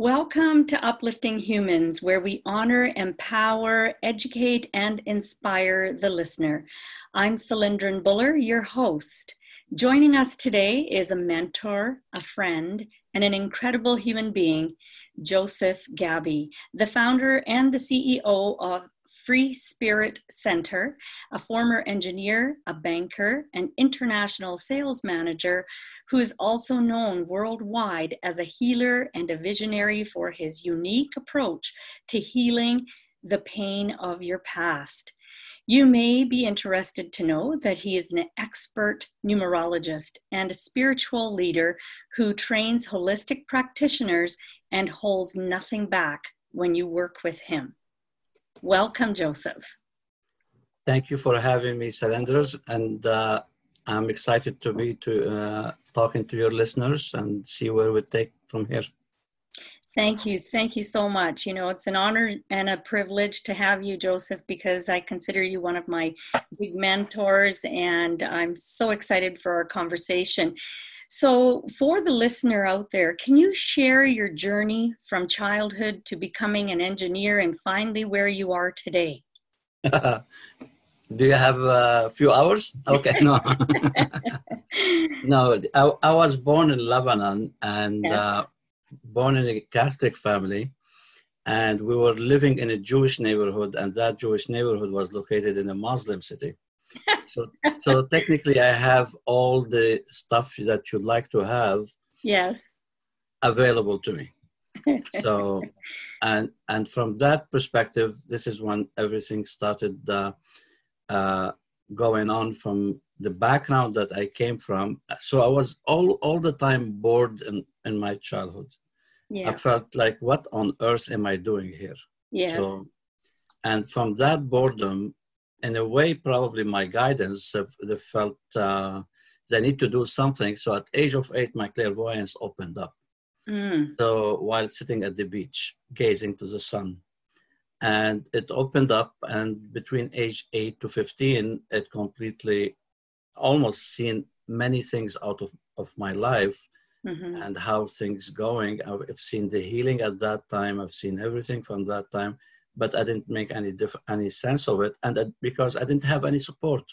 Welcome to Uplifting Humans, where we honor, empower, educate, and inspire the listener. I'm Cylindrin Buller, your host. Joining us today is a mentor, a friend, and an incredible human being, Joseph Ghabi, the founder and the CEO of Free Spirit Center, a former engineer, a banker, an international sales manager who is also known worldwide as a healer and a visionary for his unique approach to healing the pain of your past. You may be interested to know that he is an expert numerologist and a spiritual leader who trains holistic practitioners and holds nothing back when you work with him. Welcome, Joseph. Thank you for having me, Cylinders, and uh, I'm excited to be to uh, talking to your listeners and see where we take from here. Thank you. Thank you so much. You know, it's an honor and a privilege to have you, Joseph, because I consider you one of my big mentors, and I'm so excited for our conversation. So, for the listener out there, can you share your journey from childhood to becoming an engineer and finally where you are today? Do you have a few hours? Okay, no. no, I, I, was born in Lebanon and yes. uh, born in a Catholic family. And we were living in a Jewish neighborhood, and that Jewish neighborhood was located in a Muslim city so so technically i have all the stuff that you'd like to have yes. available to me. So and and from that perspective this is when everything started uh, uh, going on from the background that i came from. So i was all all the time bored in in my childhood. Yeah. i felt like what on earth am i doing here? Yeah so and from that boredom in a way, probably my guidance, they felt uh, they need to do something. So at age of eight, my clairvoyance opened up. Mm. So while sitting at the beach, gazing to the sun, and it opened up, and between age eight to fifteen, it completely, almost seen many things out of of my life. Mm-hmm. and how things going. I've seen the healing at that time. I've seen everything from that time but I didn't make any diff- any sense of it, and that, because I didn't have any support.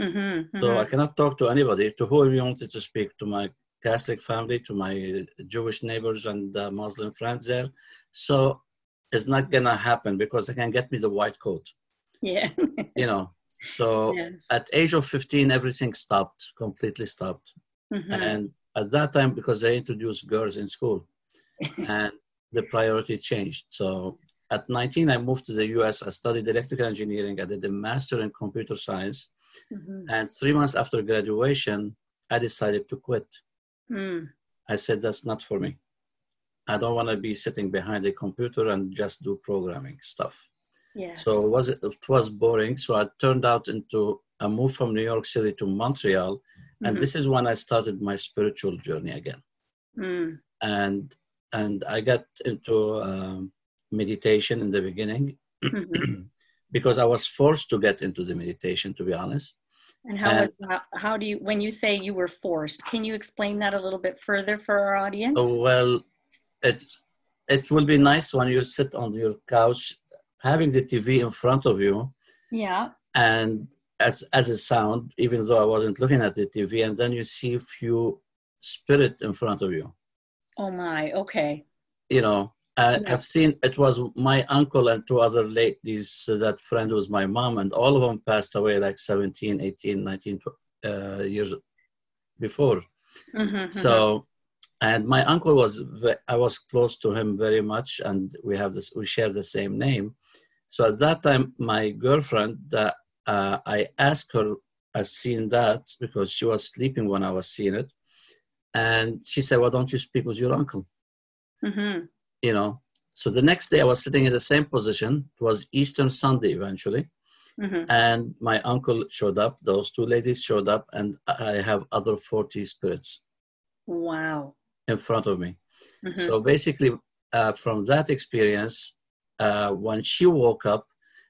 Mm-hmm, mm-hmm. So I cannot talk to anybody. To who I wanted to speak to my Catholic family, to my Jewish neighbors and uh, Muslim friends there. So it's not gonna happen because they can get me the white coat. Yeah. you know. So yes. at age of 15, everything stopped, completely stopped. Mm-hmm. And at that time, because they introduced girls in school, and the priority changed. So at 19, I moved to the US. I studied electrical engineering. I did a master in computer science. Mm-hmm. And three months after graduation, I decided to quit. Mm. I said, that's not for me. I don't want to be sitting behind a computer and just do programming stuff. Yeah. So it was, it was boring. So I turned out into a move from New York City to Montreal. Mm-hmm. And this is when I started my spiritual journey again. Mm. And and I got into um, meditation in the beginning mm-hmm. because I was forced to get into the meditation, to be honest. And how and, was, how, how do you when you say you were forced? Can you explain that a little bit further for our audience? Oh, well, it it will be nice when you sit on your couch, having the TV in front of you. Yeah. And as as a sound, even though I wasn't looking at the TV, and then you see a few spirit in front of you. Oh my! Okay. You know, uh, yeah. I've seen it was my uncle and two other ladies. Uh, that friend was my mom, and all of them passed away like 17, 18, 19 uh, years before. Mm-hmm, so, mm-hmm. and my uncle was, I was close to him very much, and we have this, we share the same name. So at that time, my girlfriend, uh, I asked her, I've seen that because she was sleeping when I was seeing it. And she said, Why don't you speak with your uncle? Mm-hmm you know. So the next day i was sitting in the same position. It was eastern sunday eventually. Mm-hmm. and my uncle showed up. Those two ladies showed up. And i have other 40 spirits wow. in front of me. Mm-hmm. so basically uh, from that experience uh, when she woke up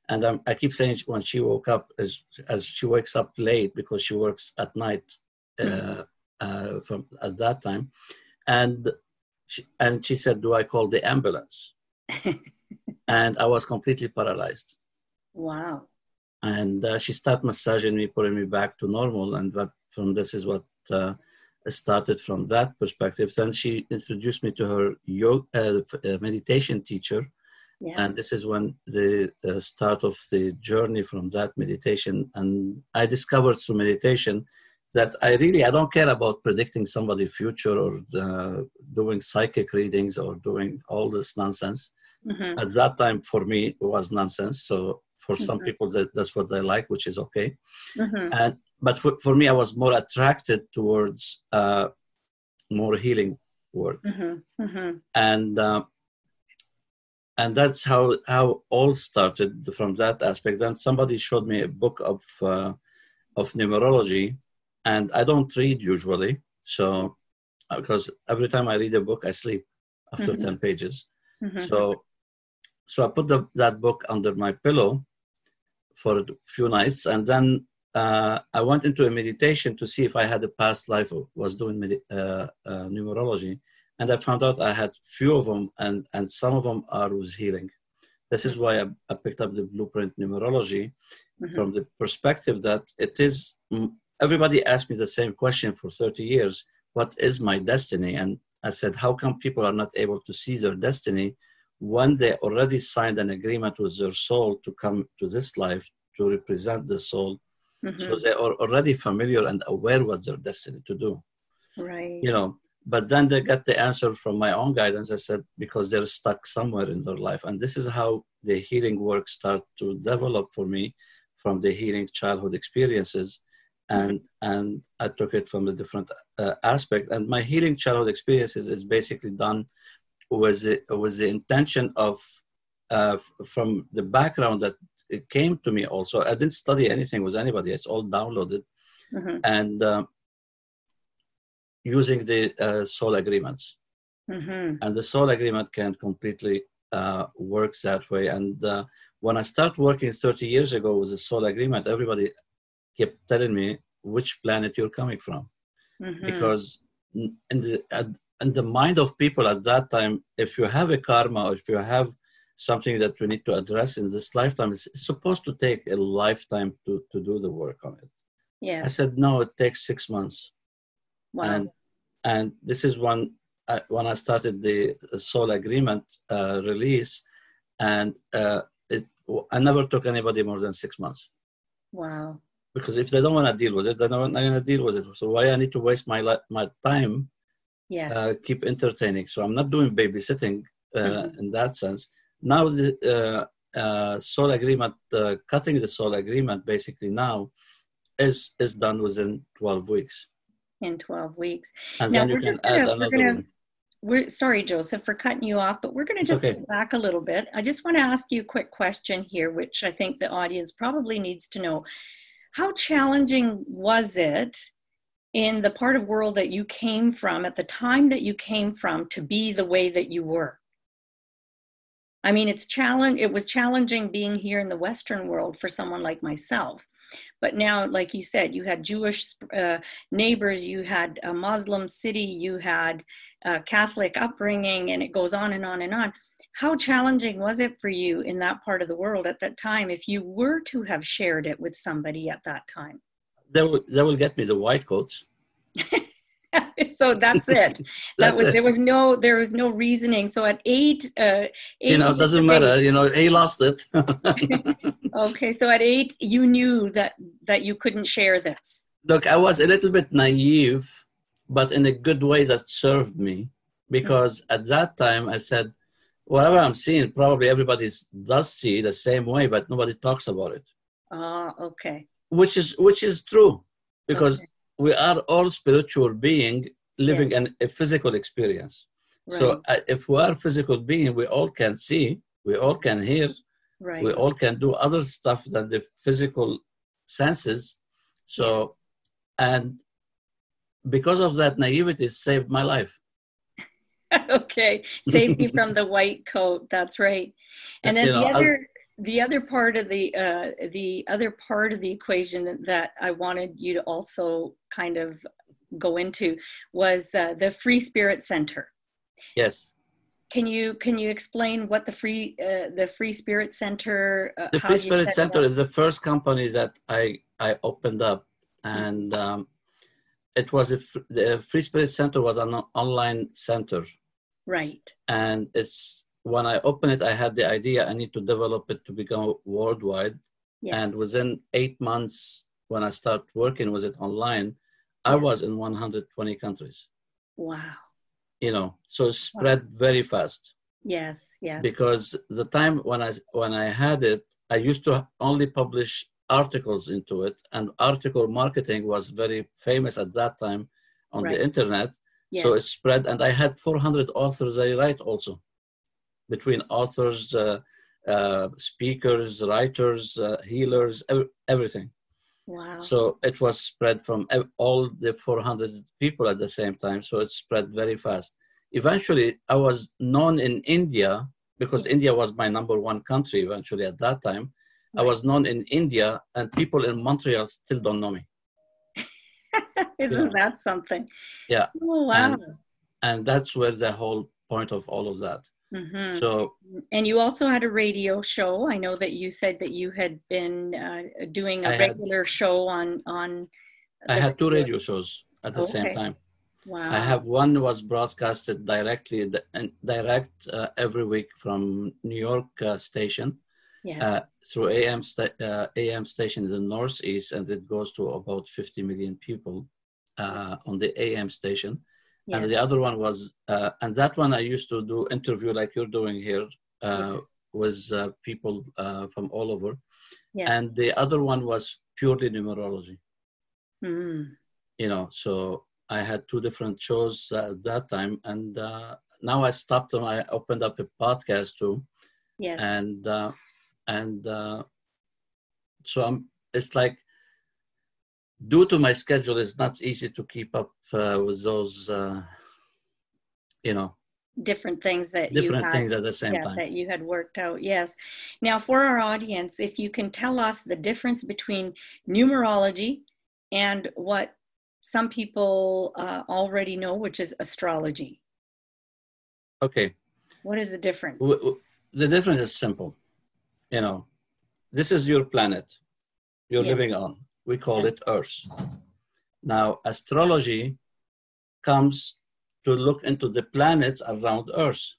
and I'm, i keep saying when she woke up as, as she wakes up late because she works at night uh, mm-hmm. uh, from at that time. And she, and she said, "Do I call the ambulance?" and I was completely paralyzed. Wow. And uh, she started massaging me, putting me back to normal, and that from this is what uh, started from that perspective. Then she introduced me to her yoga uh, uh meditation teacher, yes. and this is when the uh, start of the journey from that meditation. And I discovered through meditation that I really I don't care about predicting somebody's future or uh, doing psychic readings or doing all this nonsense. Mm-hmm. At that time, for me, it was nonsense. So for mm-hmm. some people, that, that's what they like, which is okay. Mm-hmm. And but for, for me, I was more attracted towards uh, more healing work, mm-hmm. Mm-hmm. and uh, and that's how how all started from that aspect. Then somebody showed me a book of uh, of numerology and I don't read usually. So, because every time I read a book, I sleep after mm-hmm. 10 pages. Mm-hmm. So, so I put the, that book under my pillow for a few nights, and then uh, I went into a meditation to see if I had a past life was doing med- uh, uh, numerology, and I found out I had few of them, and and some of them are with healing. This is why I, I picked up the blueprint numerology mm-hmm. from the perspective that it is everybody asked me the same question for 30 years what is my destiny? And i said how come people are not able to see their destiny when they already signed an agreement with their soul to come to this life to represent the soul? Mm-hmm. so they are already familiar and aware what their destiny to do. Right. You know but then they get the answer from my own guidance. I said because they're stuck somewhere in their life. And this is how the healing work start to develop for me from the healing childhood experiences and and I took it from a different uh, aspect. And my healing childhood experiences is basically done with the, with the intention of uh, from the background that it came to me. Also, I didn't study anything with anybody; it's all downloaded, mm-hmm. and uh, using the uh, soul agreements. Mm-hmm. And the soul agreement can completely uh, works that way. And uh, when I started working 30 years ago with the soul agreement, everybody kept telling me which planet you're coming from. Mm-hmm. because in the in the mind of people at that time if you have a karma or if you have something that we need to address in this lifetime it's, supposed to take a lifetime to to do the work on it. Yeah. I said no it takes six months. Wow. and and this is when I, when i started the soul agreement uh, release and uh, it i never took anybody more than six months. Wow because if they don't want to deal with it, they're not going to deal with it. So why I need to waste my my time? Yes. Uh, keep entertaining. So I'm not doing babysitting uh, mm-hmm. in that sense. Now the uh, uh soul agreement, uh, cutting the soul agreement, basically now is is done within 12 weeks. In 12 weeks. And now we're just gonna, we're gonna we're sorry joseph for cutting you off but we're going to just okay. go back a little bit i just want to ask you a quick question here which i think the audience probably needs to know how challenging was it in the part of world that you came from at the time that you came from to be the way that you were? I mean, it's challenge. It was challenging being here in the Western world for someone like myself. But now, like you said, you had Jewish uh, neighbors, you had a Muslim city, you had a Catholic upbringing, and it goes on and on and on. How challenging was it for you in that part of the world at that time if you were to have shared it with somebody at that time? They will, they will get me the white coats. so that's it. that that's was it. there was no there was no reasoning. So at eight, uh, eight you know, it doesn't matter. You know, he lost it. okay, so at eight, you knew that that you couldn't share this. Look, I was a little bit naive, but in a good way that served me because mm-hmm. at that time I said, whatever I'm seeing, probably everybody does see the same way, but nobody talks about it. Ah, uh, okay. Which is which is true, because okay. we are all spiritual being living yeah. a physical experience. Right. So uh, if we are physical being, we all can see, we all can hear, right. we all can do other stuff than the physical senses. So, and because of that naivety, saved my life. okay, saved me from the white coat. That's right. And then you the other. I'll, the other part of the uh, the other part of the equation that I wanted you to also kind of go into was uh, the Free Spirit Center. Yes. Can you can you explain what the free uh, the Free Spirit Center? Uh, the Free Spirit Center is the first company that I I opened up, and um, it was a, the Free Spirit Center was an online center. Right. And it's when I opened it, I had the idea I need to develop it to become worldwide. Yes. And within eight months, when I started working with it online, I was in 120 countries. Wow. You know, so it spread very fast. Yes, yes. Because the time when I when I had it, I used to only publish articles into it, and article marketing was very famous at that time on right. the internet. Yes. So it spread, and I had 400 authors I write also, between authors, uh, uh, speakers, writers, uh, healers, everything. Wow. So it was spread from all the 400 people at the same time. So it spread very fast. Eventually, I was known in India because India was my number one country eventually at that time. Right. I was known in India, and people in Montreal still don't know me. Isn't yeah. that something? Yeah. Oh, wow. And, and that's where the whole point of all of that. Mm-hmm. So, and you also had a radio show. I know that you said that you had been uh, doing a I regular had, show on on. I had two radio shows at the okay. same time. Wow. I have one was broadcasted directly and direct uh, every week from New York uh, station. Yes. Uh, through AM sta- uh, AM station in the northeast, and it goes to about 50 million people uh, on the AM station Yes. And the other one was, uh, and that one I used to do interview like you're doing here uh, yes. with uh, people uh, from all over. Yes. And the other one was purely numerology. Mm. You know, so I had two different shows at that time, and uh, now I stopped and I opened up a podcast too. Yes. And uh, and so I'm. It's like due to my schedule, it's not easy to keep up uh, with those, uh, you know, different things that different had, things at the same yeah, time that you had worked out. Yes. Now, for our audience, if you can tell us the difference between numerology and what some people uh, already know, which is astrology. Okay. What is the difference? The difference is simple. You know, this is your planet you're yeah. living on we call it Earth. Now, astrology comes to look into the planets around Earth.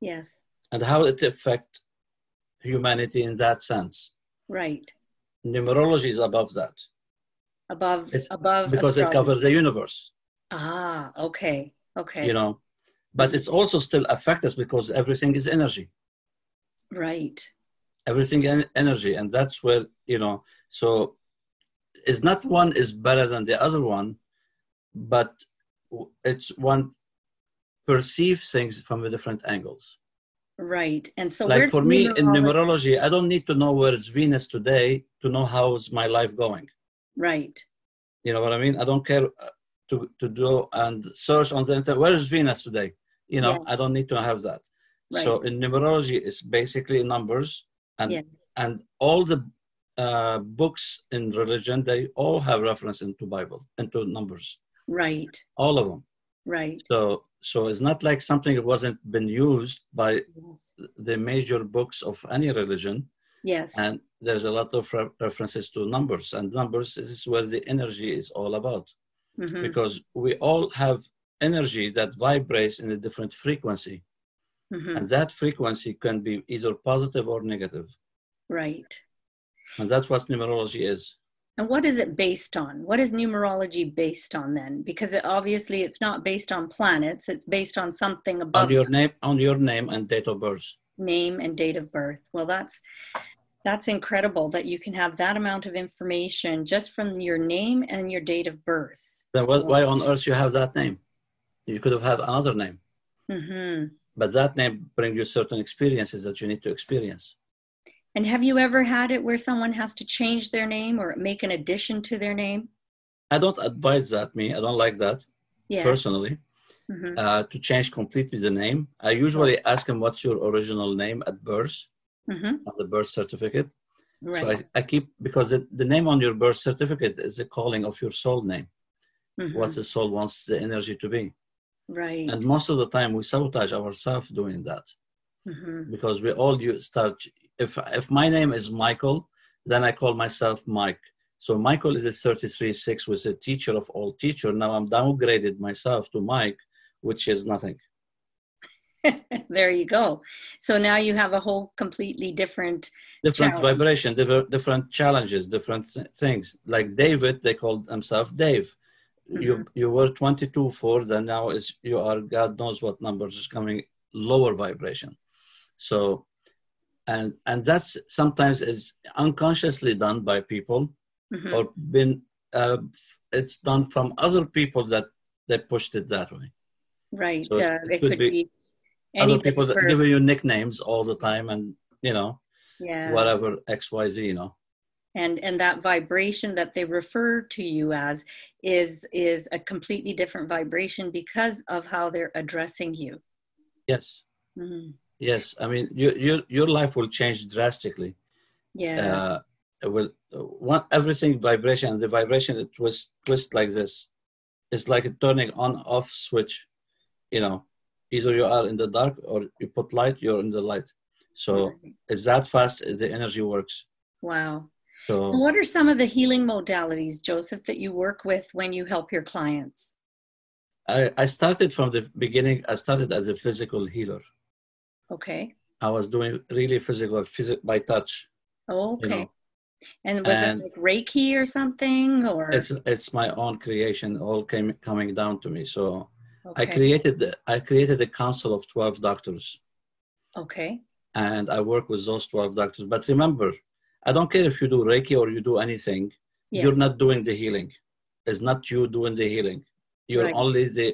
Yes. And how it affect humanity in that sense. Right. Numerology is above that. Above it's above because astrology. it covers the universe. Ah, okay. Okay. You know, but it's also still affect us because everything is energy. Right. Everything energy, and that's where you know. So is not one is better than the other one, but it's one perceive things from the different angles. Right. And so like for me in numerology, I don't need to know where is Venus today to know how's my life going. Right. You know what I mean? I don't care uh, to, to do and search on the internet, where is Venus today? You know, yes. I don't need to have that. Right. So in numerology, it's basically numbers and yes. and all the uh, books in religion, they all have reference into Bible, into numbers. Right. All of them. Right. So, so it's not like something that wasn't been used by yes. the major books of any religion. Yes. And there's a lot of re- references to numbers, and numbers is where the energy is all about, mm-hmm. because we all have energy that vibrates in a different frequency, mm-hmm. and that frequency can be either positive or negative. Right. And that's what numerology is. And what is it based on? What is numerology based on then? Because it, obviously it's not based on planets, it's based on something above on your name on your name and date of birth. Name and date of birth. Well that's that's incredible that you can have that amount of information just from your name and your date of birth. Then so, why on earth you have that name? You could have had another name. Mm-hmm. But that name brings you certain experiences that you need to experience. And have you ever had it where someone has to change their name or make an addition to their name? I don't advise that, me. I don't like that yeah. personally. Mm-hmm. Uh, to change completely the name. I usually ask them, What's your original name at birth? Mm-hmm. On the birth certificate. Right. So I, I, keep, because the, the name on your birth certificate is the calling of your soul name. Mm-hmm. What the soul wants the energy to be. Right. And most of the time, we sabotage ourselves doing that Mhm. because we all start. If if my name is Michael, then I call myself Mike. So Michael is a 33.6, was a teacher of all teacher. Now I'm downgraded myself to Mike, which is nothing. there you go. So now you have a whole completely different. Different Challenge. vibration, different different challenges, different th- things. Like David, they called themselves Dave. Mm-hmm. You you were 22 4, then now is you are God knows what numbers is coming lower vibration. So and and that's sometimes is unconsciously done by people Mhm. or been uh, it's done from other people that they pushed it that way. Right. So uh, it it could could be be, Other people that for- give you nicknames all the time and you know yeah. whatever X Y Z you know. and and that vibration that they refer to you as is is a completely different vibration because of how they're addressing you Yes. Mhm. Yes, I mean, your your your life will change drastically. yeah Uh, will one everything vibration and the vibration it twist twist like this. It's like a turning on off switch. You know, either you are in the dark or you put light. You're in the light. So Right. it's that fast as the energy works. wow So what are some of the healing modalities joseph that you work with when you help your clients I I started from the beginning. I started as a physical healer. Okay I was doing really physical, physical by touch. oh, You okay know, and was and- it like reiki or something or it's it's my own creation, all came coming down to me. So I created the, I created a council of 12 doctors okay and I work with those 12 doctors. But remember, I don't care if you do Reiki or you do anything, yes. you're not doing the healing. It's not you doing the healing. You're Right. only the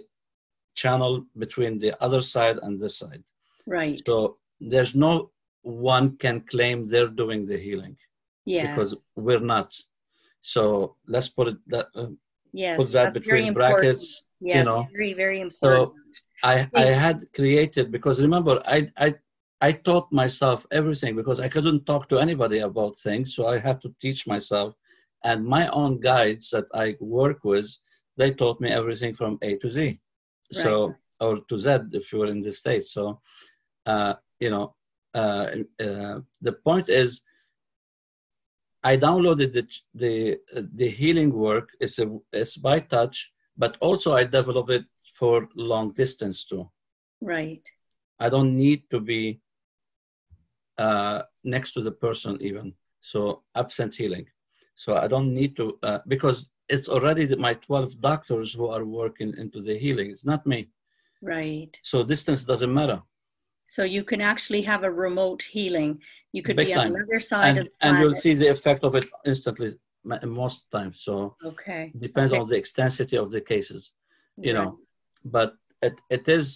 channel between the other side and this side. Right So there's no one can claim they're doing the healing yeah because we're not. So let's put it that uh, yes put that between brackets. yes know. very very important So I, I had created because remember I, I I taught myself everything because I couldn't talk to anybody about things, so I had to teach myself. And my own guides that I work with, they taught me everything from A to Z, so or to Z if you were in the states. So, uh, you know, uh, uh, the point is, I downloaded the the the healing work. It's a it's by touch, but also I develop it for long distance too. right I don't need to be uh, next to the person even. So absent healing. So I don't need to uh, because it's already the, my 12 doctors who are working into the healing. It's not me. right So distance doesn't matter. So you can actually have a remote healing. You could Big be on time. another side of And, the and you'll see the effect of it instantly most times. So Okay. it depends Okay. on the extensity of the cases. you Right. know but it, it is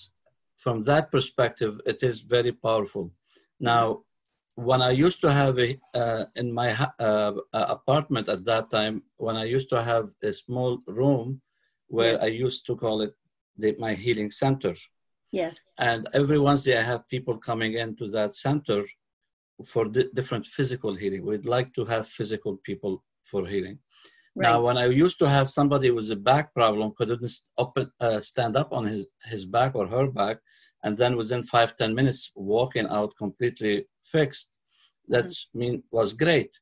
from that perspective it is very powerful now when i used to have a uh, in my uh, uh, apartment at that time when i used to have a small room where i used to call it the, my healing center Yes. and every Wednesday I have people coming into that center for di- different physical healing. We'd like to have physical people for healing. Right. Now, when I used to have somebody with a back problem, couldn't open, uh, stand up on his, his back or her back, and then within five ten minutes walking out completely fixed, that mean was great.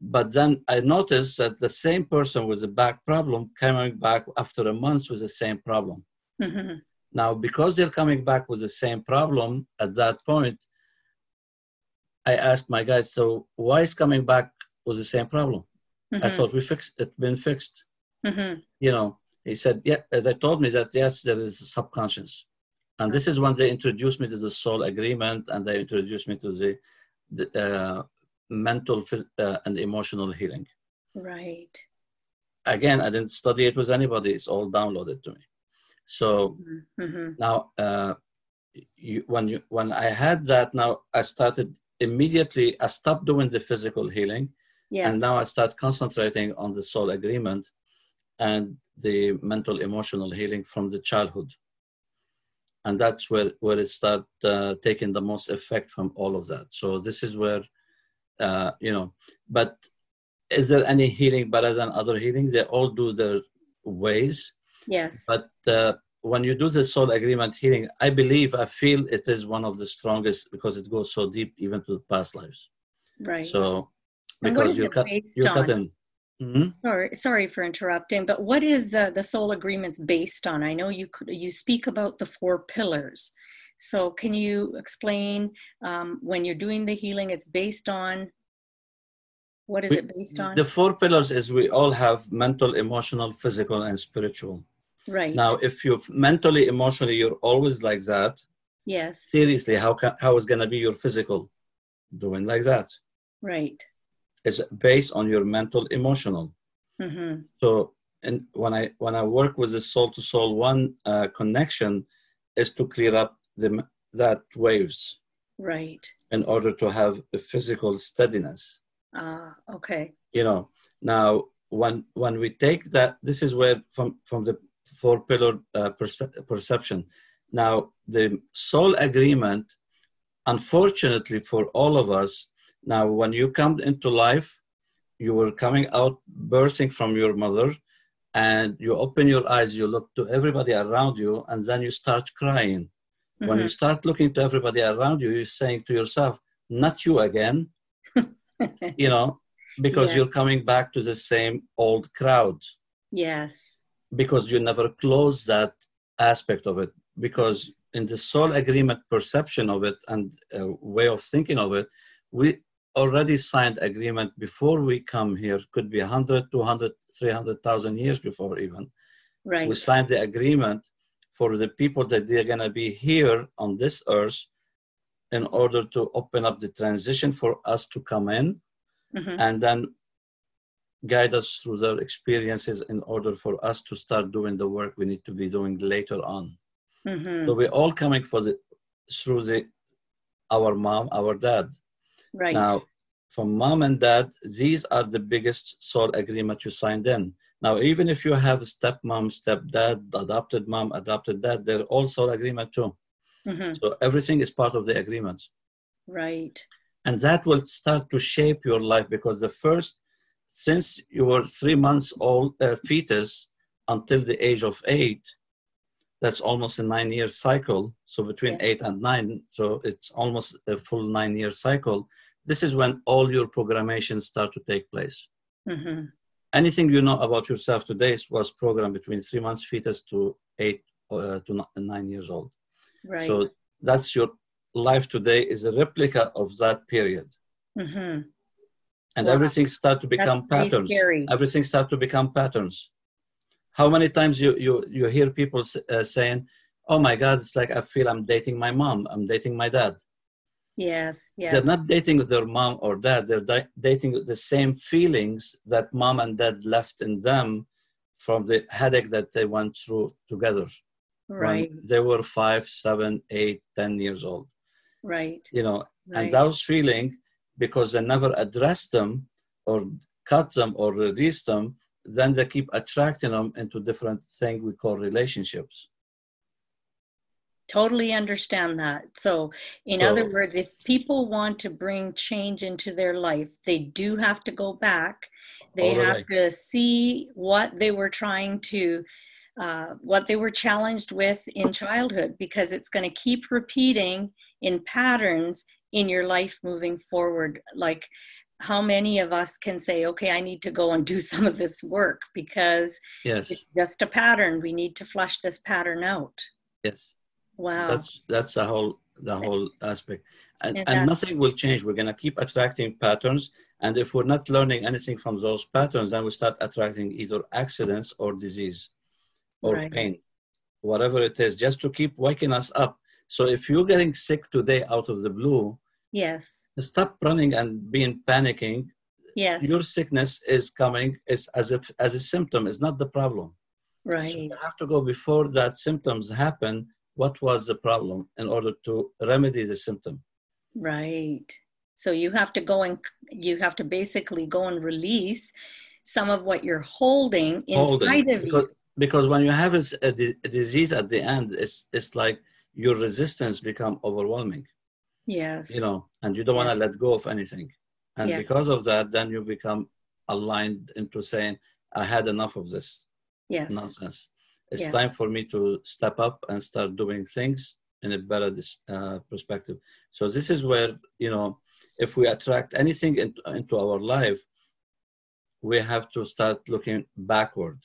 But then I noticed that the same person with a back problem coming back after a month with the same problem. Mhm. Now, because they're coming back with the same problem at that point, I asked my guy, so why is coming back with the same problem? I Mhm. thought we fixed it, been fixed. Mhm. You know, he said, yeah, they told me that yes, there is a subconscious. And this is when they introduced me to the soul agreement and they introduced me to the, the uh, mental uh, and emotional healing. Right. Again, I didn't study it with anybody, it's all downloaded to me. So Mhm. now uh, you, when you when i had that now i started immediately i stopped doing the physical healing. Yes. and now i start concentrating on the soul agreement and the mental emotional healing from the childhood. And that's where where it start uh, taking the most effect from all of that. So this is where uh, you know but is there any healing better than other healings they all do their ways yes. but uh, when you do the soul agreement healing, I believe, I feel it is one of the strongest because it goes so deep even to past lives. Right. So because you're, cut, you're cutting. Mm-hmm. Sorry, sorry for interrupting, but what is uh, the soul agreements based on? I know you could, you speak about the four pillars. So can you explain um, when you're doing the healing? It's based on what is we, it based on? The four pillars is we all have mental, emotional, physical, and spiritual. Right. Now, if you're mentally, emotionally, you're always like that. Yes. Seriously, how can, how is going to be your physical doing like that? Right. It's based on your mental, emotional. Mm-hmm. So, and when I when I work with the soul to soul, one uh, connection is to clear up the that waves. Right. In order to have a physical steadiness. Ah, uh, okay. You know, now when when we take that, this is where from from the four pillar uh, perception. Now, the soul agreement, unfortunately for all of us, now when you come into life, you were coming out, birthing from your mother, and you open your eyes, you look to everybody around you, and then you start crying. Mm-hmm. When you start looking to everybody around you, you're saying to yourself, not you again, you know, because yeah. you're coming back to the same old crowd. Yes because you never close that aspect of it. Because in the soul agreement perception of it and uh, way of thinking of it we already signed agreement before we come here. Could be 100 200 300000 years before even. Right. We signed the agreement for the people that they're going to be here on this earth in order to open up the transition for us to come in. Mm-hmm. and then guide us through their experiences in order for us to start doing the work we need to be doing later on. Mm-hmm. So we're all coming for the through the our mom, our dad. Right. Now, from mom and dad, these are the biggest soul agreement you signed in. Now, even if you have stepmom, stepdad, adopted mom, adopted dad, they're all soul agreement too. Mm-hmm. So everything is part of the agreement. Right. And that will start to shape your life because the first since you were three months old uh, fetus until the age of eight that's almost a nine year cycle so between yeah. eight and nine so it's almost a full nine year cycle this is when all your programmation start to take place mm-hmm. anything you know about yourself today was programmed between three months fetus to eight uh, to nine years old right. so that's your life today is a replica of that period mm-hmm and wow. everything start to become That's patterns. everything start to become patterns. How many times you you you hear people uh, saying oh my god it's like i feel i'm dating my mom i'm dating my dad. Yes yes. They're not dating their mom or dad they're di- dating the same feelings that mom and dad left in them from the headache that they went through together right. they were five seven eight ten years old. Right. You know right. and those feeling because they never address them or cut them or release them, then they keep attracting them into different thing we call relationships. Totally understand that. So, in so, other words, if people want to bring change into their life, they do have to go back. They have to see what they were trying to, uh, what they were challenged with in childhood, because it's going to keep repeating in patterns in your life moving forward? Like how many of us can say okay i need to go and do some of this work because yes. it's just a pattern. We need to flush this pattern out. Yes. Wow. That's that's the whole the whole aspect. And, and, and nothing will change. We're going to keep attracting patterns and if we're not learning anything from those patterns then we start attracting either accidents or disease or right. pain. Whatever it is just to keep waking us up so if you're getting sick today out of the blue, yes, stop running and being panicking. Yes, your sickness is coming is as if as a symptom is not the problem. Right. So you have to go before that symptoms happen. What was the problem in order to remedy the symptom? Right. So you have to go and you have to basically go and release some of what you're holding inside holding. of because, you. Because when you have a, a, a disease at the end, it's it's like your resistance become overwhelming yes you know and you don't want to let go of anything and yeah. because of that then you become aligned into saying i had enough of this yes nonsense It's Yeah. time for me to step up and start doing things in a better uh, perspective. So this is where you know, if we attract anything into, into our life, we have to start looking backward.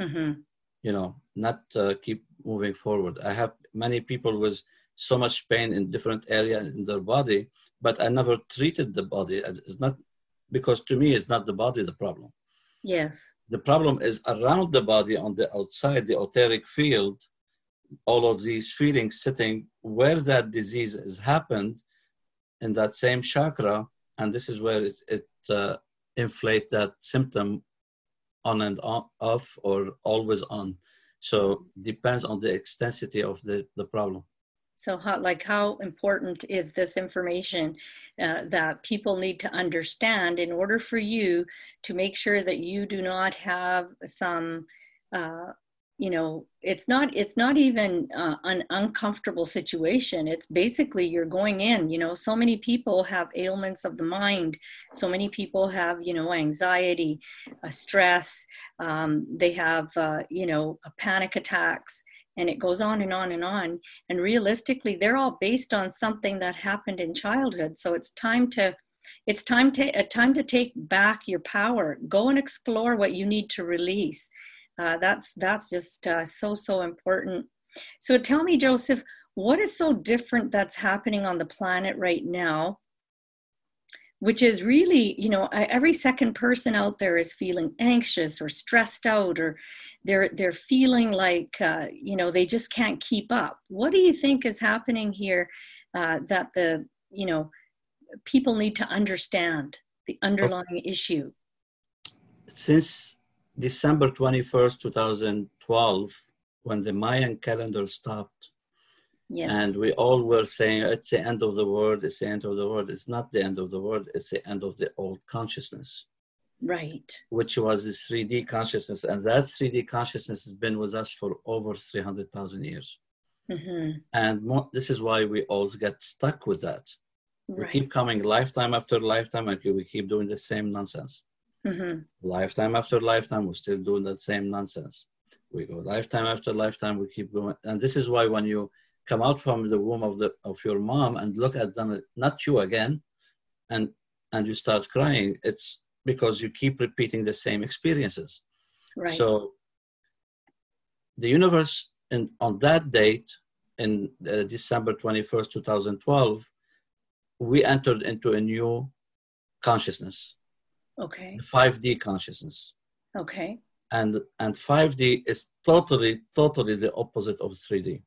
hmm You know, not uh, keep moving forward. I have many people with so much pain in different areas in their body, but I never treated the body. It's not because to me, it's not the body the problem. Yes. The problem is around the body on the outside, the etheric field, all of these feelings sitting where that disease has happened in that same chakra. And this is where it, it uh, inflate that symptom on and off or always on. So depends on the extensity of the, the problem. So, how, like, how important is this information uh, that people need to understand in order for you to make sure that you do not have some, uh, you know, it's not it's not even uh, an uncomfortable situation. It's basically you're going in. You know, so many people have ailments of the mind. So many people have, you know, anxiety, uh, stress. Um, they have, uh, you know, panic attacks and it goes on and on and on and realistically they're all based on something that happened in childhood so it's time to it's time to a time to take back your power go and explore what you need to release uh, that's that's just uh, so so important. So tell me joseph what is so different that's happening on the planet right now which is really you know every second person out there is feeling anxious or stressed out or they're they're feeling like uh, you know they just can't keep up. What do you think is happening here uh, that the you know people need to understand the underlying issue? Since December 21st, 2012, when the Mayan calendar stopped, yes and we all were saying it's the end of the world, it's the end of the world. It's not the end of the world, it's the end of the old consciousness. right which was this 3D consciousness. And that 3D consciousness has been with us for over 300,000 years. hmm And more, this is why we all get stuck with that. We keep coming lifetime after lifetime, and we keep doing the same nonsense. Hmm Lifetime after lifetime, we're still doing that same nonsense. We go lifetime after lifetime, we keep going. And this is why when you come out from the womb of, the, of your mom and look at them, not you again, and, and you start crying, it's because you keep repeating the same experiences. right So the universe in, on that date, in uh, December 21st, 2012, we entered into a new consciousness, okay the 5D consciousness. okay And, and 5D is totally, totally the opposite of 3D. okay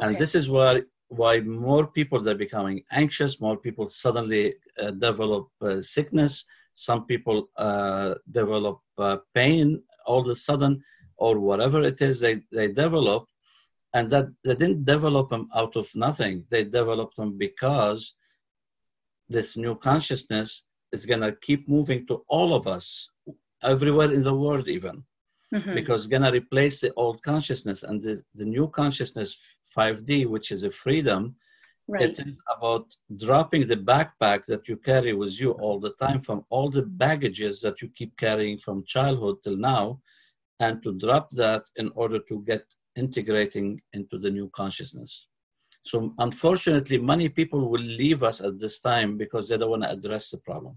And this is why, why more people are becoming anxious, more people suddenly uh, develop uh, sickness, some people uh, develop uh, pain all of a sudden, or whatever it is they, they develop. And that they didn't develop them out of nothing. They developed them because this new consciousness is going to keep moving to all of us, everywhere in the world, even Mhm. because it's going to replace the old consciousness and the, the new consciousness 5d which is a freedom right it is about dropping the backpack that you carry with you all the time from all the baggages that you keep carrying from childhood till now and to drop that in order to get integrating into the new consciousness so unfortunately many people will leave us at this time because they don't want to address the problem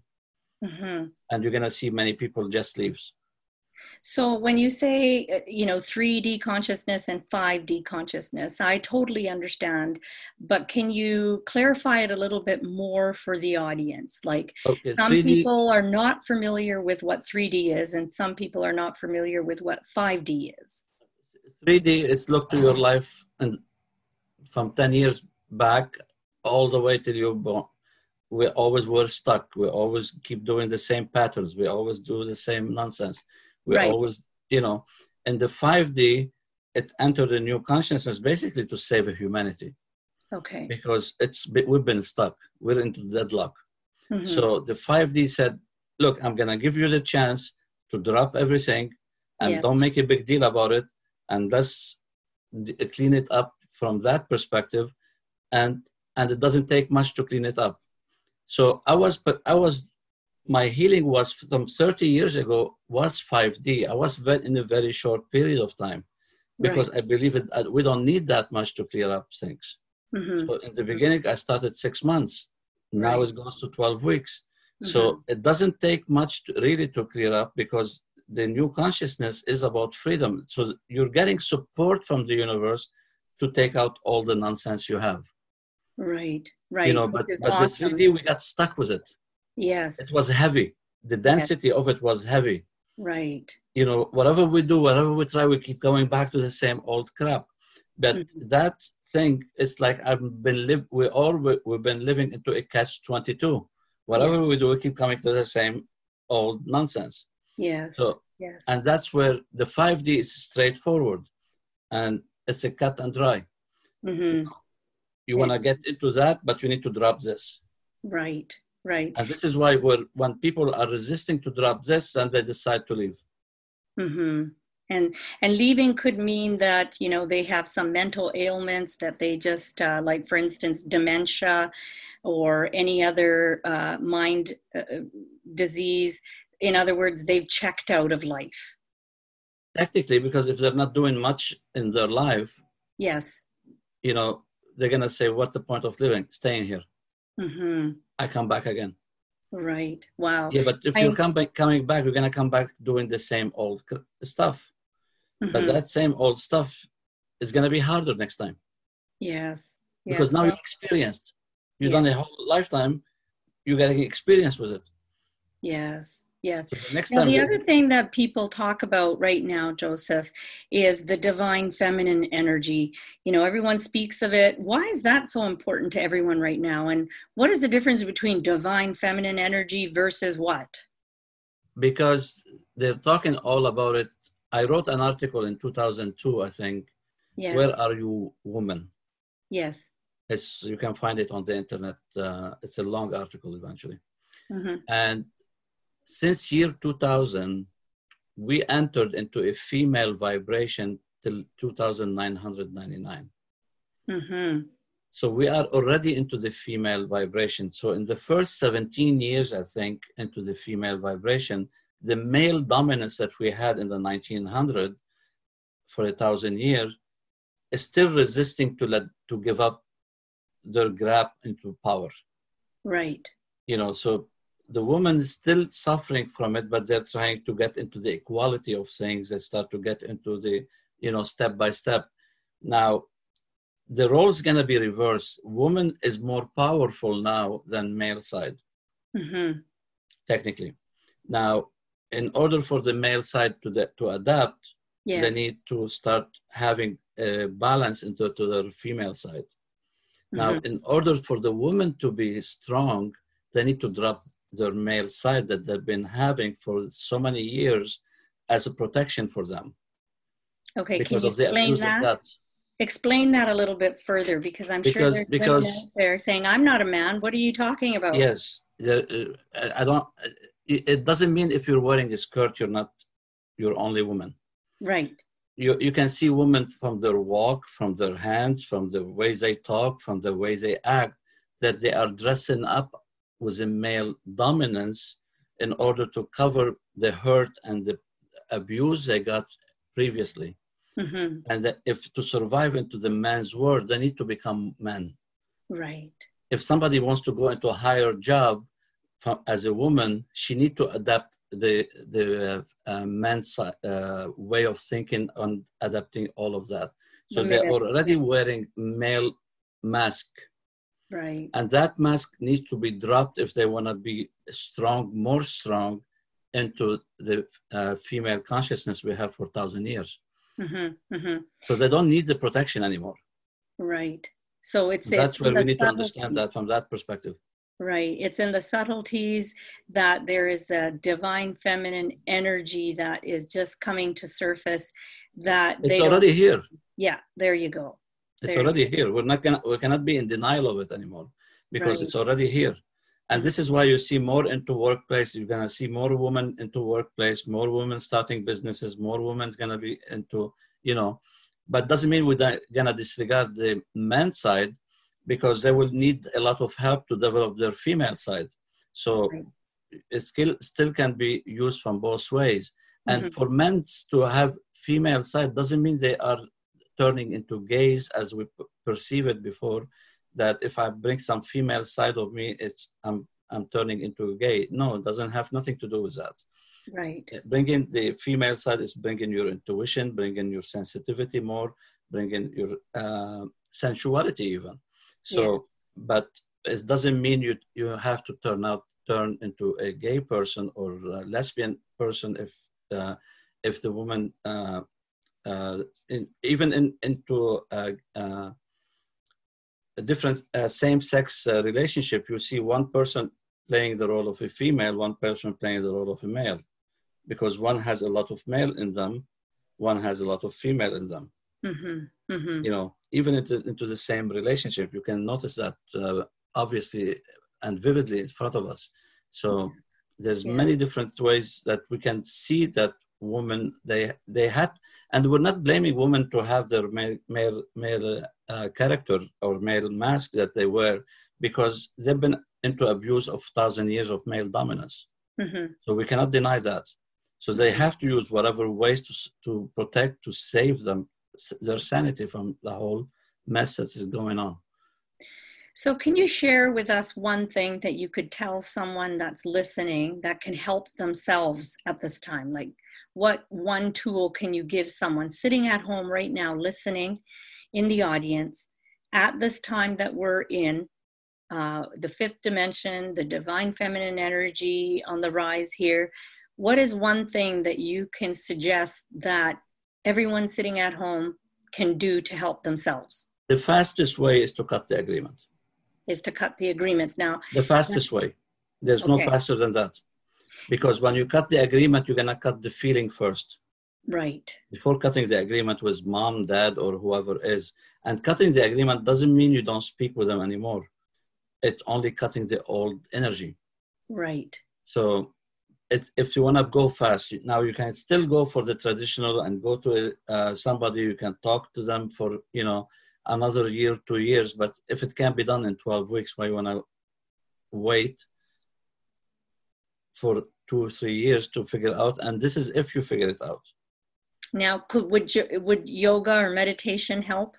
hmm and you're going to see many people just leaves So when you say, uh, you know, 3D consciousness and 5D consciousness, I totally understand. But can you clarify it a little bit more for the audience? Like okay some 3d people are not familiar with what 3D is, and some people are not familiar with what 5D is. 3D is look to your life and from 10 years back all the way till you're born. We always were stuck. We always keep doing the same patterns. We always do the same nonsense. We Right. always, you know, in the 5D, it entered a new consciousness basically to save humanity Okay. because it's we've been stuck. We're into deadlock. Mhm. So the 5D said, look, I'm going to give you the chance to drop everything and Yeah. don't make a big deal about it. And let's d- clean it up from that perspective. And, and it doesn't take much to clean it up. So I was, but I was, my healing was from 30 years ago was 5D. I was ve- in a very short period of time. because right. I believe it, we don't need that much to clear up things. Mm-hmm. So in the beginning, I started six months. Now Right. it goes to 12 weeks. Mhm. So it doesn't take much to, really to clear up because the new consciousness is about freedom. So you're getting support from the universe to take out all the nonsense you have. right, right. You know, but but awesome. the 3D we got stuck with it. yes, It was heavy. The density of it was heavy. right. You know, whatever we do, whatever we try, we keep going back to the same old crap. But Mhm. that thing it's like I've been live. We all we, we've been living into a catch twenty two. Whatever we do, we keep coming to the same old nonsense. Yes, So- yes, and that's where the 5d is straightforward and it's a cut and dry hmm you want to get into that but you need to drop this right, right. and this is why we're, when people are resisting to drop this then they decide to leave hmm And and leaving could mean that you know they have some mental ailments that they just uh, like, for instance, dementia, or any other uh, mind uh, disease. In other words, they've checked out of life. Technically because if they're not doing much in their life Yes. you know they're going to say what's the point of living staying here hmm i come back again Right. Wow. yeah but if I- you're come back, coming back you're going to come back doing the same old stuff but Mhm. that same old stuff is going to be harder next time Yes. because yes. now you're experienced. You've Yeah. done a whole lifetime. You're getting experience with it. Yes. Yes. So the next Now, time, the you- other thing that people talk about right now, Joseph, is the divine feminine energy. You know, everyone speaks of it. Why is that so important to everyone right now? And what is the difference between divine feminine energy versus what? because they're talking all about it. I wrote an article in 2002, I think. Yes. Where are you, woman? yes. It's, you can find it on the internet. Uh, it's a long article eventually. hmm And since year 2000, we entered into a female vibration till 2999. hmm So we are already into the female vibration. So in the first 17 years, I think, into the female vibration, the male dominance that we had in the 1900 for a thousand years is still resisting to let to give up their grab into power. Right. You know, so the woman is still suffering from it, but they're trying to get into the equality of things. They start to get into the, you know, step by step. Now, the role is going to be reversed. Woman is more powerful now than male side, hmm technically. Now, in order for the male side to, the, to adapt, Yes. they need to start having a balance into to the female side. Now, Mhm. in order for the woman to be strong, they need to drop their male side that they've been having for so many years as a protection for them Okay. Can because you of the explain abuse that? of that. Explain that a little bit further because I'm sure Because- there's because- there saying, I'm not a man. What are you talking about? Yes, the- uh, I don't. It it doesn't mean if you're wearing a skirt, you're not, you're only woman. Right. You you can see women from their walk, from their hands, from the way they talk, from the way they act, that they are dressing up with a male dominance in order to cover the hurt and the abuse they got previously. hmm And that if to survive into the man's world, they need to become men. Right. if somebody wants to go into a higher job from, as a woman, she need to adapt the the uh, uh, man's uh, way of thinking on adapting all of that. So they're already wearing male mask, Right. and that mask needs to be dropped if they want to be strong, more strong, into the uh, female consciousness we have for thousand years. hmm hmm So they don't need the protection anymore. Right. So it's That's it's where we need to understand that from that perspective. Right. It's in the subtleties that there is a divine feminine energy that is just coming to surface that It's they already here. yeah, there you go. It's There. already here. We're not gonna we cannot be in denial of it anymore because Right. it's already here. And this is why you see more into workplace. You're gonna see more women into workplace, more women starting businesses, more women's gonna be into, you know, but doesn't mean we're gonna disregard the men's side because they will need a lot of help to develop their female side. So Right. it still still can be used from both ways. And mm-hmm. for men to have female side doesn't mean they are turning into gays as we perceive it before. That if I bring some female side of me, it's I'm I'm turning into a gay. No, it doesn't have nothing to do with that. Right. Bringing the female side is bringing your intuition, bringing your sensitivity more, bringing your uh, sensuality even. So, yeah. but it doesn't mean you you have to turn out turn into a gay person or a lesbian person if uh, if the woman uh, uh, in, even in, into a, a different uh, same-sex uh, relationship, you see one person playing the role of a female, one person playing the role of a male, because one has a lot of male in them, one has a lot of female in them. Mm-hmm. Mm-hmm. You know, even into, into the same relationship, you can notice that uh, obviously and vividly in front of us. So there's yeah. many different ways that we can see that women they they had and we're not blaming women to have their male male, male uh, character or male mask that they wear because they've been into abuse of thousand years of male dominance mm-hmm. so we cannot deny that so they have to use whatever ways to to protect to save them their sanity from the whole mess that is going on so, can you share with us one thing that you could tell someone that's listening that can help themselves at this time? Like, what one tool can you give someone sitting at home right now, listening in the audience at this time that we're in? Uh, the fifth dimension, the divine feminine energy on the rise here. What is one thing that you can suggest that everyone sitting at home can do to help themselves? The fastest way is to cut the agreement is to cut the agreements. Now, the fastest way. There's okay. no faster than that. Because when you cut the agreement, you're going to cut the feeling first. Right. Before cutting the agreement with mom, dad, or whoever is. And cutting the agreement doesn't mean you don't speak with them anymore. It's only cutting the old energy. Right. So it's if you want to go fast, now you can still go for the traditional and go to uh, somebody you can talk to them for, you know, another year, two years. But if it can't be done in 12 weeks, why you want to wait for two or three years to figure out? And this is if you figure it out. Now, could would you, would yoga or meditation help?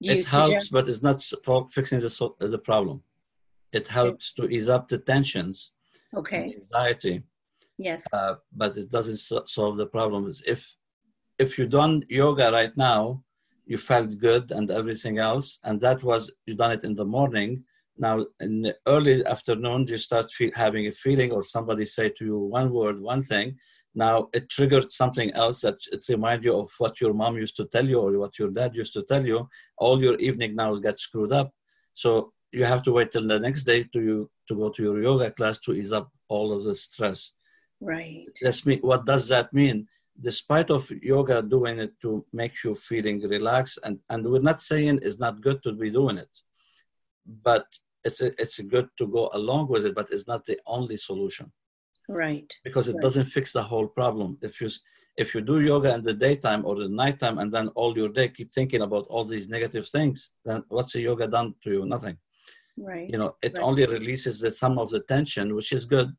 it helps, but it's not for fixing the the problem. It helps to ease up the tensions, okay, anxiety. Yes, uh, but it doesn't so- solve the problem. If if you done yoga right now, you felt good and everything else and that was you done it in the morning now in the early afternoon you start feel, having a feeling or somebody say to you one word one thing. Now it triggered something else that it remind you of what your mom used to tell you or what your dad used to tell you. All your evening now gets screwed up. So you have to wait till the next day to you to go to your yoga class to ease up all of the stress. Right. That's me what does that mean? Despite of yoga doing it to make you feeling relaxed and, and we're not saying it's not good to be doing it but it's a, it's good to go along with it but it's not the only solution. Right. Because it right. doesn't fix the whole problem. If you if you do yoga in the daytime or the nighttime and then all your day keep thinking about all these negative things then what's the yoga done to you? Nothing. Right. You know it right. only releases the some of the tension which is good.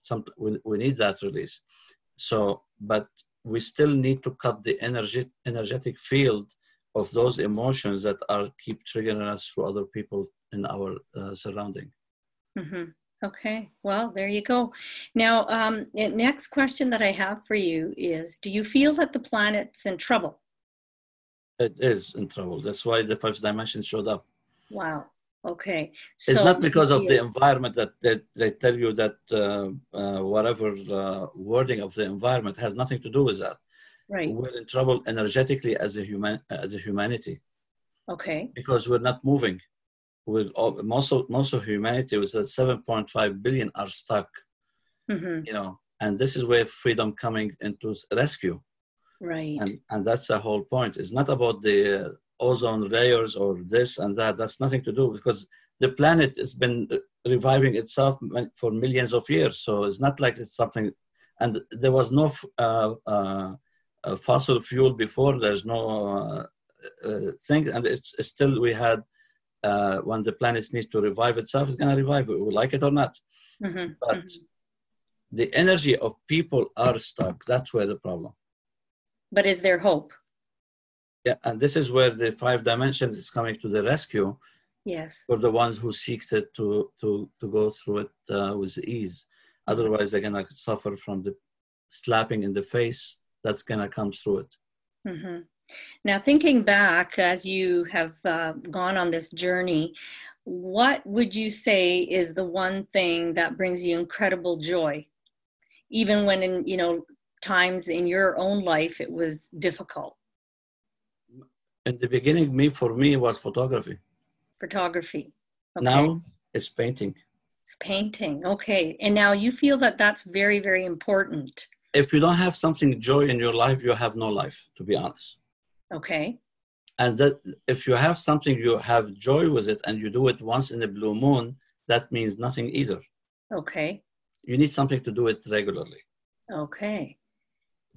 Some we, we need that release. So but we still need to cut the energy, energetic field of those emotions that are keep triggering us through other people in our uh, surrounding. Mm-hmm. Okay, well, there you go. Now, um, next question that I have for you is Do you feel that the planet's in trouble? It is in trouble. That's why the fifth dimension showed up. Wow. Okay. So it's not because of the environment that they, they tell you that uh, uh, whatever uh, wording of the environment has nothing to do with that. Right. We're in trouble energetically as a human as a humanity. Okay. Because we're not moving. With most of most of humanity was that 7.5 billion are stuck. Mm-hmm. You know, and this is where freedom coming into rescue. Right. And and that's the whole point. It's not about the ozone layers or this and that. That's nothing to do because the planet has been reviving itself for millions of years. So it's not like it's something, and there was no uh, uh, fossil fuel before. There's no uh, uh, thing, and it's, still we had uh, when the planet needs to revive itself, it's going to revive it, we like it or not. Mm-hmm. But mm-hmm. the energy of people are stuck. That's where the problem. But is there hope? Yeah, and this is where the five dimensions is coming to the rescue Yes. for the ones who seeks it to to to go through it uh, with ease. Otherwise, they're gonna suffer from the slapping in the face that's gonna come through it. hmm Now, thinking back as you have uh, gone on this journey, what would you say is the one thing that brings you incredible joy, even when in you know times in your own life it was difficult? In the beginning, me for me was photography. Photography. Okay. Now it's painting. it's painting. Okay, and now you feel that that's very very important. If you don't have something joy in your life, you have no life. To be honest. Okay. and that if you have something you have joy with it and you do it once in a blue moon that means nothing either Okay. you need something to do it regularly Okay.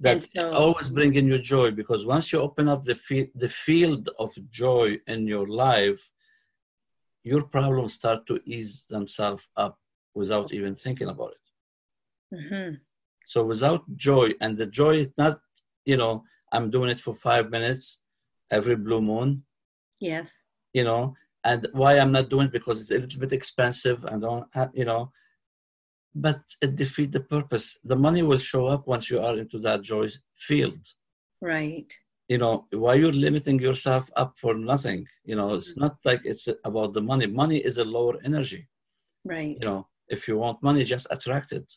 that And so- always bringing you joy because once you open up the, the field of joy in your life your problems start to ease themselves up without even thinking about it hmm so without joy and the joy is not you know i'm doing it for five minutes every blue moon Yes. you know and why i'm not doing it because it's a little bit expensive and don't have, uh, you know but it defeat the purpose the money will show up once you are into that joy field Right. you know why you're limiting yourself up for nothing you know it's mm. not like it's about the money money is a lower energy Right. you know if you want money just attract it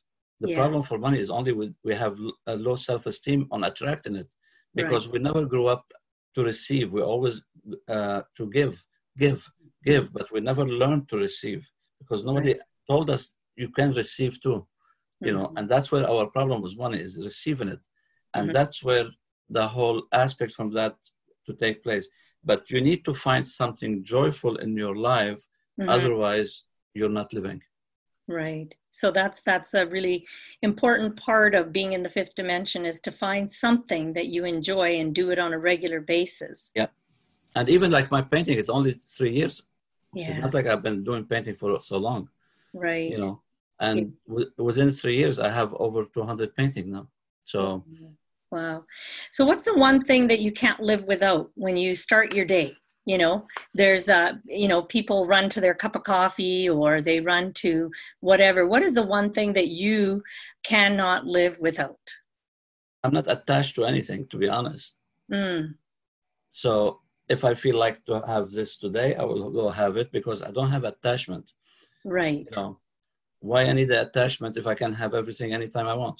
the Yeah. problem for money is only with we have a low self-esteem on attracting it because we never grew up to receive we always uh, to give give give but we never learned to receive because nobody told us you can receive too you know Mhm. and that's where our problem with money is receiving it and Mhm. that's where the whole aspect from that to take place but you need to find something joyful in your life Mhm. otherwise you're not living Right. So that's that's a really important part of being in the fifth dimension is to find something that you enjoy and do it on a regular basis. Yeah. And even like my painting it's only three years yeah. it's not like i've been doing painting for so long Right. you know and w- within three years i have over 200 paintings now so Wow. So what's the one thing that you can't live without when you start your day? You know, there's uh, you know, people run to their cup of coffee or they run to whatever. What is the one thing that you cannot live without? i'm not attached to anything to be honest Mm, so if i feel like to have this today i will go have it because i don't have attachment right. you know why i need the attachment if i can have everything anytime i want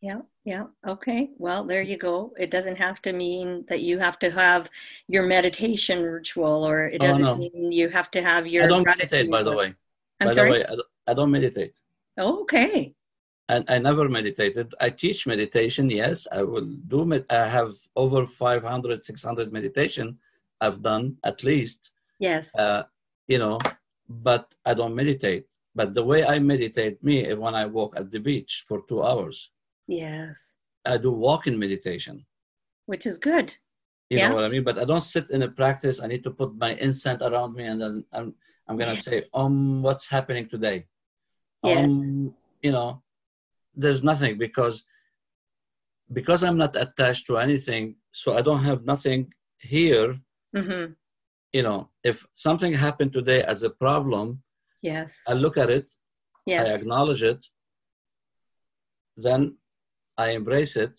Yeah, yeah. Okay. Well, there you go. It doesn't have to mean that you have to have your meditation ritual or it Oh, doesn't no. mean you have to have your i don't meditate by the way I'm by sorry. the way I don't, meditate Oh, okay. and I never meditated. I teach meditation. Yes, I will do. Med- I have over 500, 600 meditation I've done at least. Yes. Uh, you know, but I don't meditate. But the way I meditate, me, is when I walk at the beach for two hours, yes. I do walking meditation. Which is good. You Yeah. know what I mean? But I don't sit in a practice. I need to put my incense around me, and then I'm I'm gonna say, um, what's happening today? Yeah. Um, you know, there's nothing because because I'm not attached to anything, so I don't have nothing here. Mm-hmm. You know, if something happened today as a problem, Yes. I look at it, yes. I acknowledge it, then I embrace it.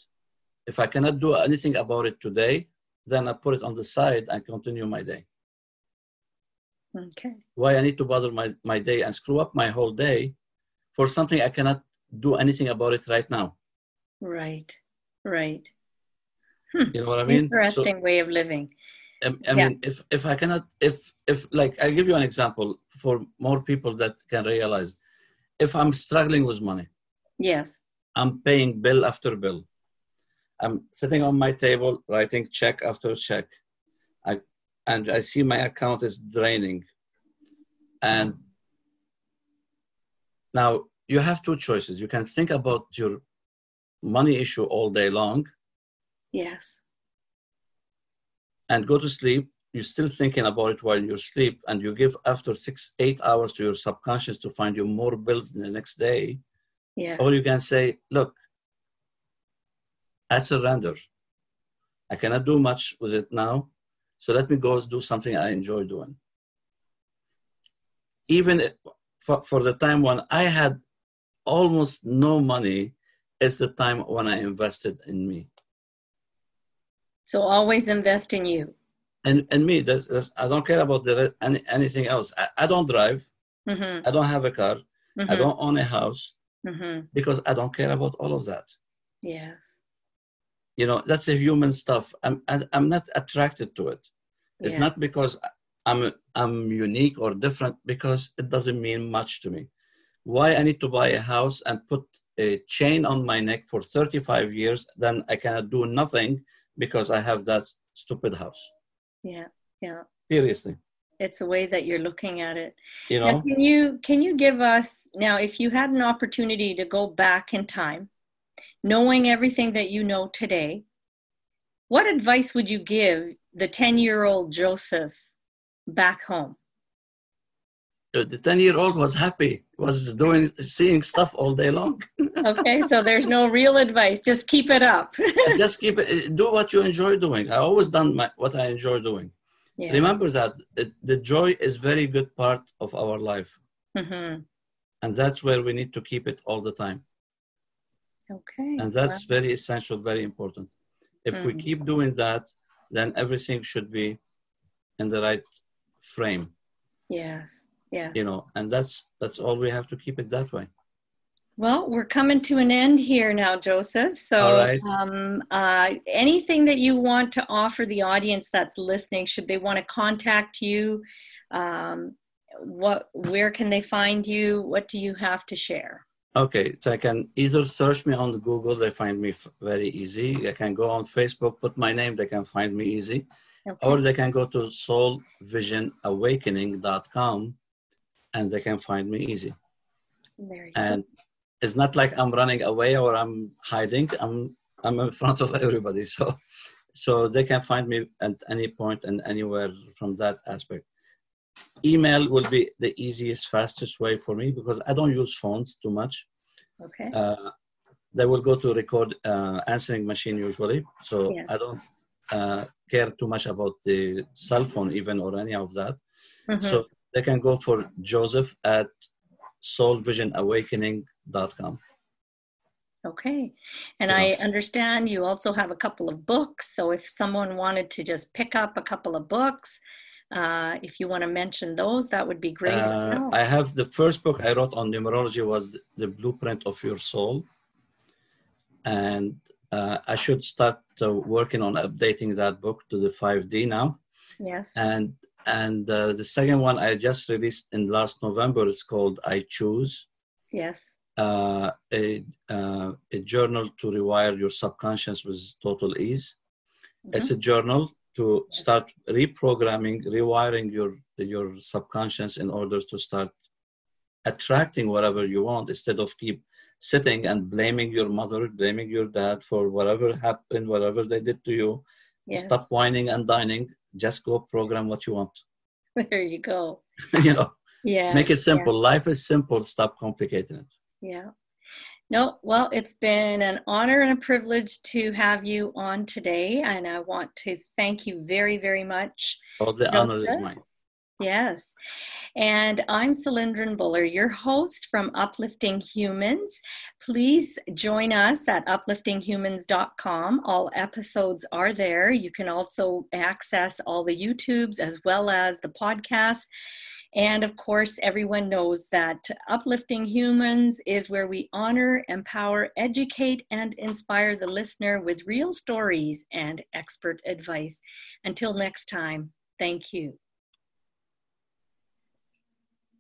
If I cannot do anything about it today, then I put it on the side and continue my day. Okay. Why I need to bother my, my day and screw up my whole day for something I cannot do anything about it right now. Right. Right. You know what I mean? So- Interesting way of living. I, I Yeah. mean, if if I cannot, if if like I give you an example for more people that can realize, if I'm struggling with money, Yes. I'm paying bill after bill. I'm sitting on my table writing check after check, I and I see my account is draining, and now you have two choices. You can think about your money issue all day long Yes. and go to sleep you're still thinking about it while you're asleep and you give after six eight hours to your subconscious to find you more bills in the next day Yeah. Or you can say, look, I surrender. I cannot do much with it now. So let me go do something I enjoy doing. Even for, for the time when I had almost no money, it's the time when I invested in me. So always invest in you. And and me, that's, that's, I don't care about the any, anything else. I, I don't drive. Mm-hmm. I don't have a car. Mm-hmm. I don't own a house mm-hmm. because I don't care about all of that. Yes. You know, that's a human stuff. I'm I'm not attracted to it. It's yeah. not because I'm I'm unique or different because it doesn't mean much to me. Why I need to buy a house and put a chain on my neck for 35 years, then I cannot do nothing because I have that stupid house. Yeah, yeah. Seriously. It's a way that you're looking at it. You know. Now, can you can you give us now if you had an opportunity to go back in time, knowing everything that you know today, what advice would you give the 10 year old Joseph back home? The 10 year old was happy, was doing, seeing stuff all day long. okay, so there's no real advice. Just keep it up. Just keep it, do what you enjoy doing. I always done my, what I enjoy doing. Yeah. Remember that the joy is very good part of our life. Mm-hmm. And that's where we need to keep it all the time. Okay. And that's very essential, very important. If mm-hmm. we keep doing that, then everything should be in the right frame. Yes. Yes. You know, and that's that's all we have to keep it that way. Well, we're coming to an end here now, Joseph. So, right. um, uh, anything that you want to offer the audience that's listening, should they want to contact you, um, what, where can they find you? What do you have to share? Okay, so I can either search me on Google, they find me very easy. I can go on Facebook, put my name, they can find me easy. Okay. Or they can go to soulvisionawakening.com and they can find me easy. Very and it's not like I'm running away or I'm hiding. I'm I'm in front of everybody. So so they can find me at any point and anywhere from that aspect email will be the easiest, fastest way for me because I don't use phones too much. Okay. Uh, they will go to record uh, answering machine usually, so yeah. I don't uh, care too much about the cell phone even or any of that. Mm-hmm. So they can go for Joseph at soulvisionawakening.com. Okay. And yeah. I understand you also have a couple of books. So if someone wanted to just pick up a couple of books, uh, if you want to mention those, that would be great. Uh, I have the first book I wrote on numerology was The Blueprint of Your Soul. And uh, I should start uh, working on updating that book to the 5D now. Yes. And and uh, the second one I just released in last November is called I Choose. Yes. Uh, a, a journal to rewire your subconscious with total ease. Mm-hmm. It's a journal to start reprogramming, rewiring your your subconscious in order to start attracting whatever you want instead of keep sitting and blaming your mother, blaming your dad for whatever happened, whatever they did to you. Stop whining and dining. Just go program what you want. There you go. you know. Yeah. Make it simple. Yeah. Life is simple. Stop complicating it. Yeah. No, well, it's been an honor and a privilege to have you on today, and I want to thank you very, very much. All the honor is mine. Yes. And I'm Cylindrin Buller, your host from Uplifting Humans. Please join us at upliftinghumans.com. All episodes are there. You can also access all the YouTubes as well as the podcasts. And of course, everyone knows that Uplifting Humans is where we honor, empower, educate, and inspire the listener with real stories and expert advice. Until next time, thank you.